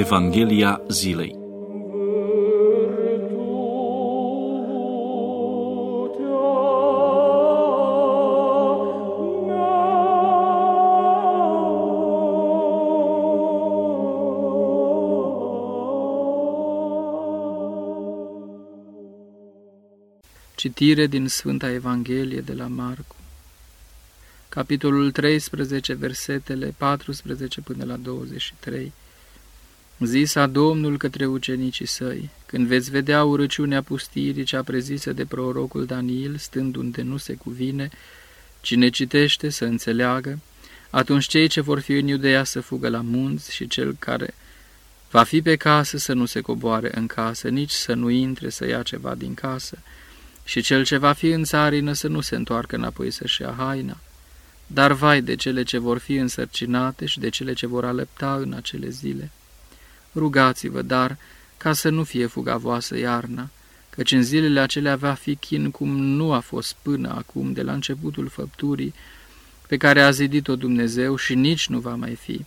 Evanghelia zilei Citire din Sfânta Evanghelie de la Marcu capitolul 13, versetele 14 până la 23. Zisa Domnul către ucenicii săi, când veți vedea urăciunea pustirii cea prezisă de prorocul Daniel, stând unde nu se cuvine, cine citește să înțeleagă, atunci cei ce vor fi în Iudeea să fugă la munți și cel care va fi pe casă să nu se coboare în casă, nici să nu intre să ia ceva din casă, și cel ce va fi în țarină să nu se întoarcă înapoi să-și ia haina. Dar vai de cele ce vor fi însărcinate și de cele ce vor alăpta în acele zile. Rugați-vă, dar, ca să nu fie fuga voastră iarna, căci în zilele acelea va fi chin cum nu a fost până acum, de la începutul făpturii, pe care a zidit-o Dumnezeu și nici nu va mai fi.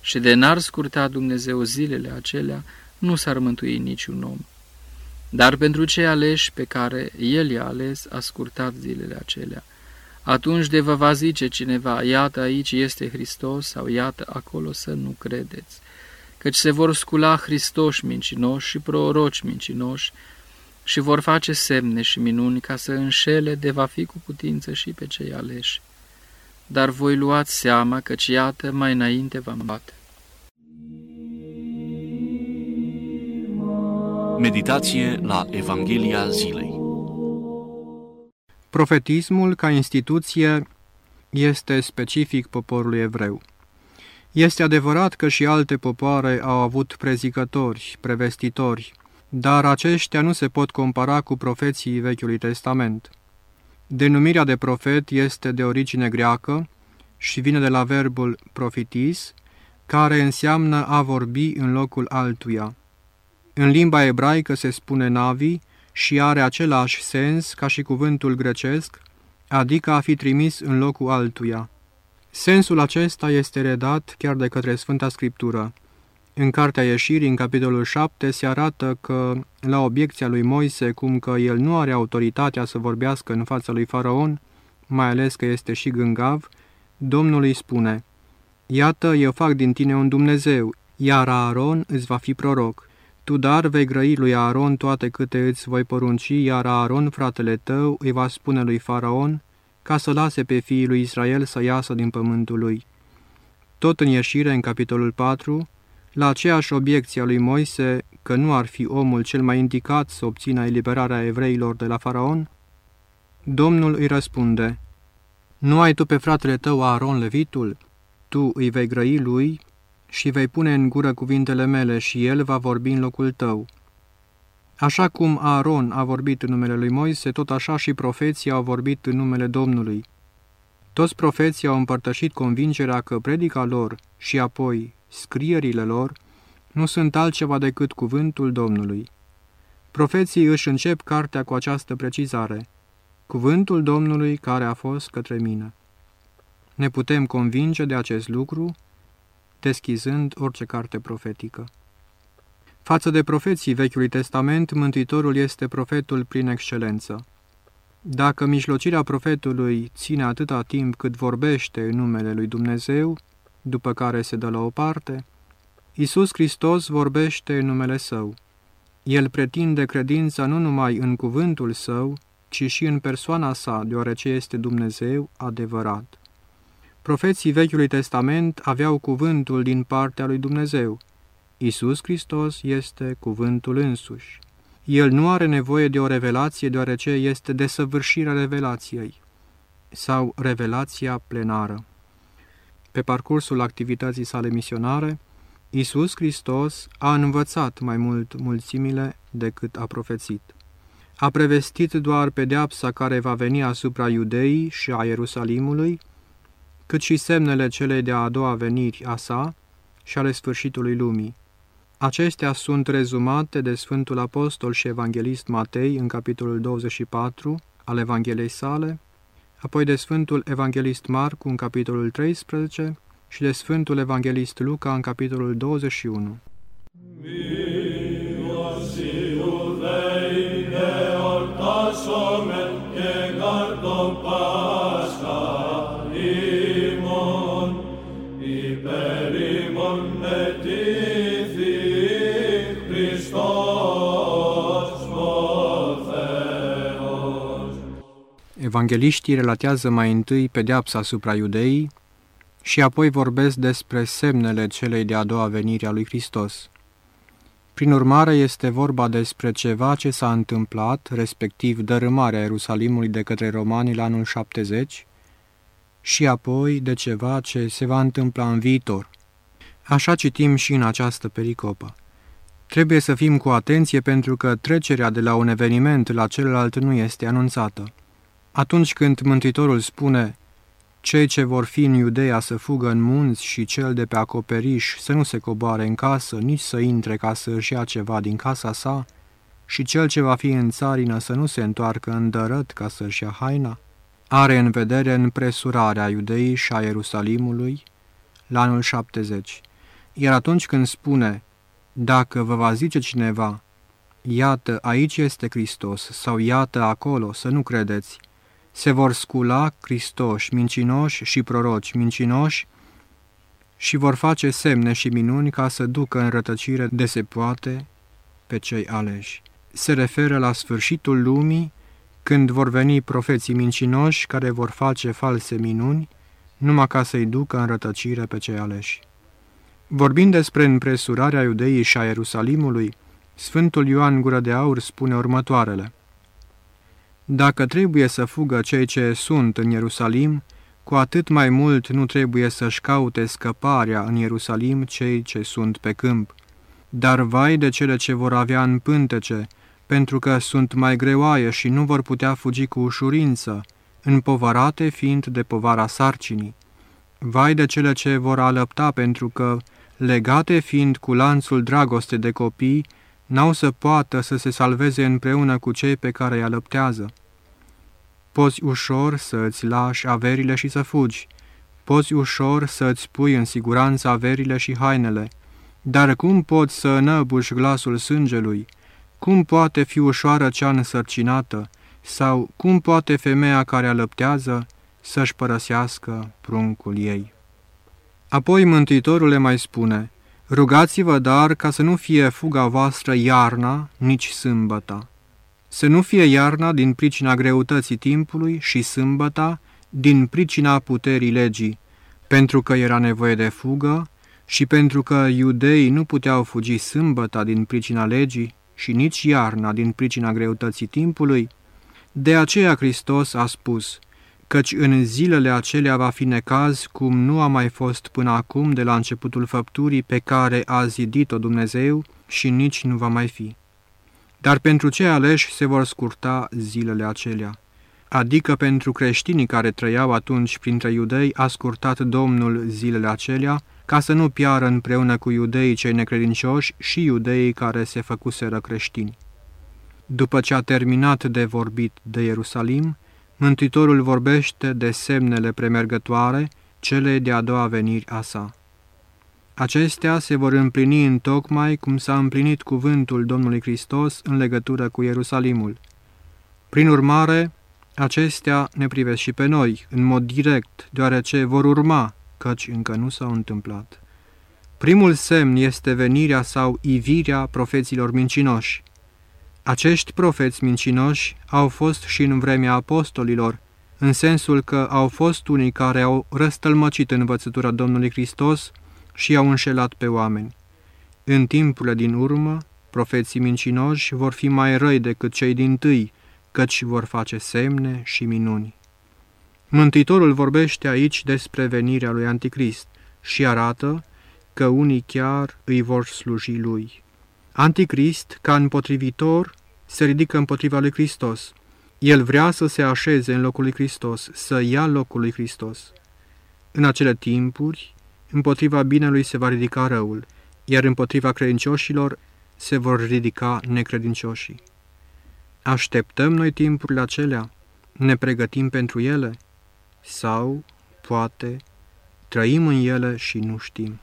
Și de n-ar scurta Dumnezeu zilele acelea, nu s-ar mântui niciun om. Dar pentru cei aleși pe care El i-a ales, a scurtat zilele acelea atunci de vă va zice cineva, iată aici este Hristos sau iată acolo să nu credeți, căci se vor scula Hristoși mincinoși și proroci mincinoși și vor face semne și minuni ca să înșele de va fi cu putință și pe cei aleși. Dar voi luați seama căci iată mai înainte v-am bate. Meditație la Evanghelia zilei Profetismul, ca instituție, este specific poporului evreu. Este adevărat că și alte popoare au avut prezicători, prevestitori, dar aceștia nu se pot compara cu profeții Vechiului Testament. Denumirea de profet este de origine greacă și vine de la verbul profitis, care înseamnă a vorbi în locul altuia. În limba ebraică se spune navi, și are același sens ca și cuvântul grecesc, adică a fi trimis în locul altuia. Sensul acesta este redat chiar de către Sfânta Scriptură. În Cartea Ieșirii, în capitolul 7, se arată că, la obiecția lui Moise, cum că el nu are autoritatea să vorbească în fața lui Faraon, mai ales că este și gângav, Domnul îi spune, Iată, eu fac din tine un Dumnezeu, iar Aaron îți va fi proroc. Tu dar vei grăi lui Aaron toate câte îți voi porunci, iar Aaron, fratele tău, îi va spune lui Faraon, ca să lase pe fiii lui Israel să iasă din pământul lui. Tot în ieșire, în capitolul 4, la aceeași obiecție a lui Moise, că nu ar fi omul cel mai indicat să obțină eliberarea evreilor de la Faraon, Domnul îi răspunde, Nu ai tu pe fratele tău Aaron levitul? Tu îi vei grăi lui și vei pune în gură cuvintele mele și el va vorbi în locul tău. Așa cum Aaron a vorbit în numele lui Moise, tot așa și profeții au vorbit în numele Domnului. Toți profeții au împărtășit convingerea că predica lor și apoi scrierile lor nu sunt altceva decât cuvântul Domnului. Profeții își încep cartea cu această precizare, cuvântul Domnului care a fost către mine. Ne putem convinge de acest lucru deschizând orice carte profetică. Față de profeții Vechiului Testament, Mântuitorul este profetul prin excelență. Dacă mijlocirea profetului ține atâta timp cât vorbește în numele lui Dumnezeu, după care se dă la o parte, Iisus Hristos vorbește în numele Său. El pretinde credința nu numai în cuvântul Său, ci și în persoana sa, deoarece este Dumnezeu adevărat. Profeții Vechiului Testament aveau cuvântul din partea lui Dumnezeu. Isus Hristos este cuvântul însuși. El nu are nevoie de o revelație, deoarece este desăvârșirea revelației sau revelația plenară. Pe parcursul activității sale misionare, Isus Hristos a învățat mai mult mulțimile decât a profețit. A prevestit doar pedeapsa care va veni asupra iudeii și a Ierusalimului, cât și semnele celei de-a doua veniri a sa și ale sfârșitului lumii. Acestea sunt rezumate de Sfântul Apostol și Evanghelist Matei în capitolul 24 al Evangheliei sale, apoi de Sfântul Evanghelist Marcu în capitolul 13 și de Sfântul Evanghelist Luca în capitolul 21. Evangeliștii relatează mai întâi pedeapsa asupra iudeii și apoi vorbesc despre semnele celei de-a doua venire a lui Hristos. Prin urmare, este vorba despre ceva ce s-a întâmplat, respectiv dărâmarea Ierusalimului de către romani la anul 70, și apoi de ceva ce se va întâmpla în viitor. Așa citim și în această pericopă. Trebuie să fim cu atenție pentru că trecerea de la un eveniment la celălalt nu este anunțată. Atunci când Mântuitorul spune cei ce vor fi în Iudeea să fugă în munți și cel de pe acoperiș să nu se coboare în casă, nici să intre ca să își ia ceva din casa sa, și cel ce va fi în țarină să nu se întoarcă în dărăt ca să-și ia haina, are în vedere împresurarea Iudeii și a Ierusalimului la anul 70. Iar atunci când spune, dacă vă va zice cineva, iată, aici este Hristos, sau iată acolo, să nu credeți, se vor scula Cristoși, mincinoși și proroci mincinoși și vor face semne și minuni ca să ducă în rătăcire de se poate pe cei aleși. Se referă la sfârșitul lumii, când vor veni profeții mincinoși care vor face false minuni, numai ca să-i ducă în rătăcire pe cei aleși. Vorbind despre împresurarea iudeii și a Ierusalimului, Sfântul Ioan Gură de Aur spune următoarele. Dacă trebuie să fugă cei ce sunt în Ierusalim, cu atât mai mult nu trebuie să-și caute scăparea în Ierusalim cei ce sunt pe câmp. Dar vai de cele ce vor avea în pântece, pentru că sunt mai greoaie și nu vor putea fugi cu ușurință, împovărate fiind de povara sarcinii. Vai de cele ce vor alăpta, pentru că, legate fiind cu lanțul dragoste de copii, n-au să poată să se salveze împreună cu cei pe care îi alăptează. Poți ușor să îți lași averile și să fugi, poți ușor să îți pui în siguranță averile și hainele, dar cum poți să înăbuși glasul sângelui? Cum poate fi ușoară cea însărcinată? Sau cum poate femeia care alăptează să-și părăsească pruncul ei? Apoi Mântuitorul le mai spune, Rugați-vă dar ca să nu fie fuga voastră iarna, nici sâmbăta. Să nu fie iarna din pricina greutății timpului și sâmbăta din pricina puterii legii, pentru că era nevoie de fugă și pentru că iudeii nu puteau fugi sâmbăta din pricina legii și nici iarna din pricina greutății timpului, de aceea Hristos a spus, căci în zilele acelea va fi necaz cum nu a mai fost până acum de la începutul făpturii pe care a zidit-o Dumnezeu și nici nu va mai fi. Dar pentru cei aleși se vor scurta zilele acelea. Adică pentru creștinii care trăiau atunci printre iudei a scurtat Domnul zilele acelea, ca să nu piară împreună cu iudeii cei necredincioși și iudeii care se făcuseră creștini. După ce a terminat de vorbit de Ierusalim, Mântuitorul vorbește de semnele premergătoare, cele de a doua veniri a sa. Acestea se vor împlini în tocmai cum s-a împlinit cuvântul Domnului Hristos în legătură cu Ierusalimul. Prin urmare, acestea ne privesc și pe noi, în mod direct, deoarece vor urma, căci încă nu s-au întâmplat. Primul semn este venirea sau ivirea profeților mincinoși. Acești profeți mincinoși au fost și în vremea apostolilor, în sensul că au fost unii care au răstălmăcit învățătura Domnului Hristos și i-au înșelat pe oameni. În timpurile din urmă, profeții mincinoși vor fi mai răi decât cei din tâi, căci vor face semne și minuni. Mântuitorul vorbește aici despre venirea lui Anticrist și arată că unii chiar îi vor sluji lui. Anticrist, ca împotrivitor, se ridică împotriva lui Hristos. El vrea să se așeze în locul lui Hristos, să ia locul lui Hristos. În acele timpuri, împotriva binelui se va ridica răul, iar împotriva credincioșilor se vor ridica necredincioșii. Așteptăm noi timpurile acelea? Ne pregătim pentru ele? Sau, poate, trăim în ele și nu știm?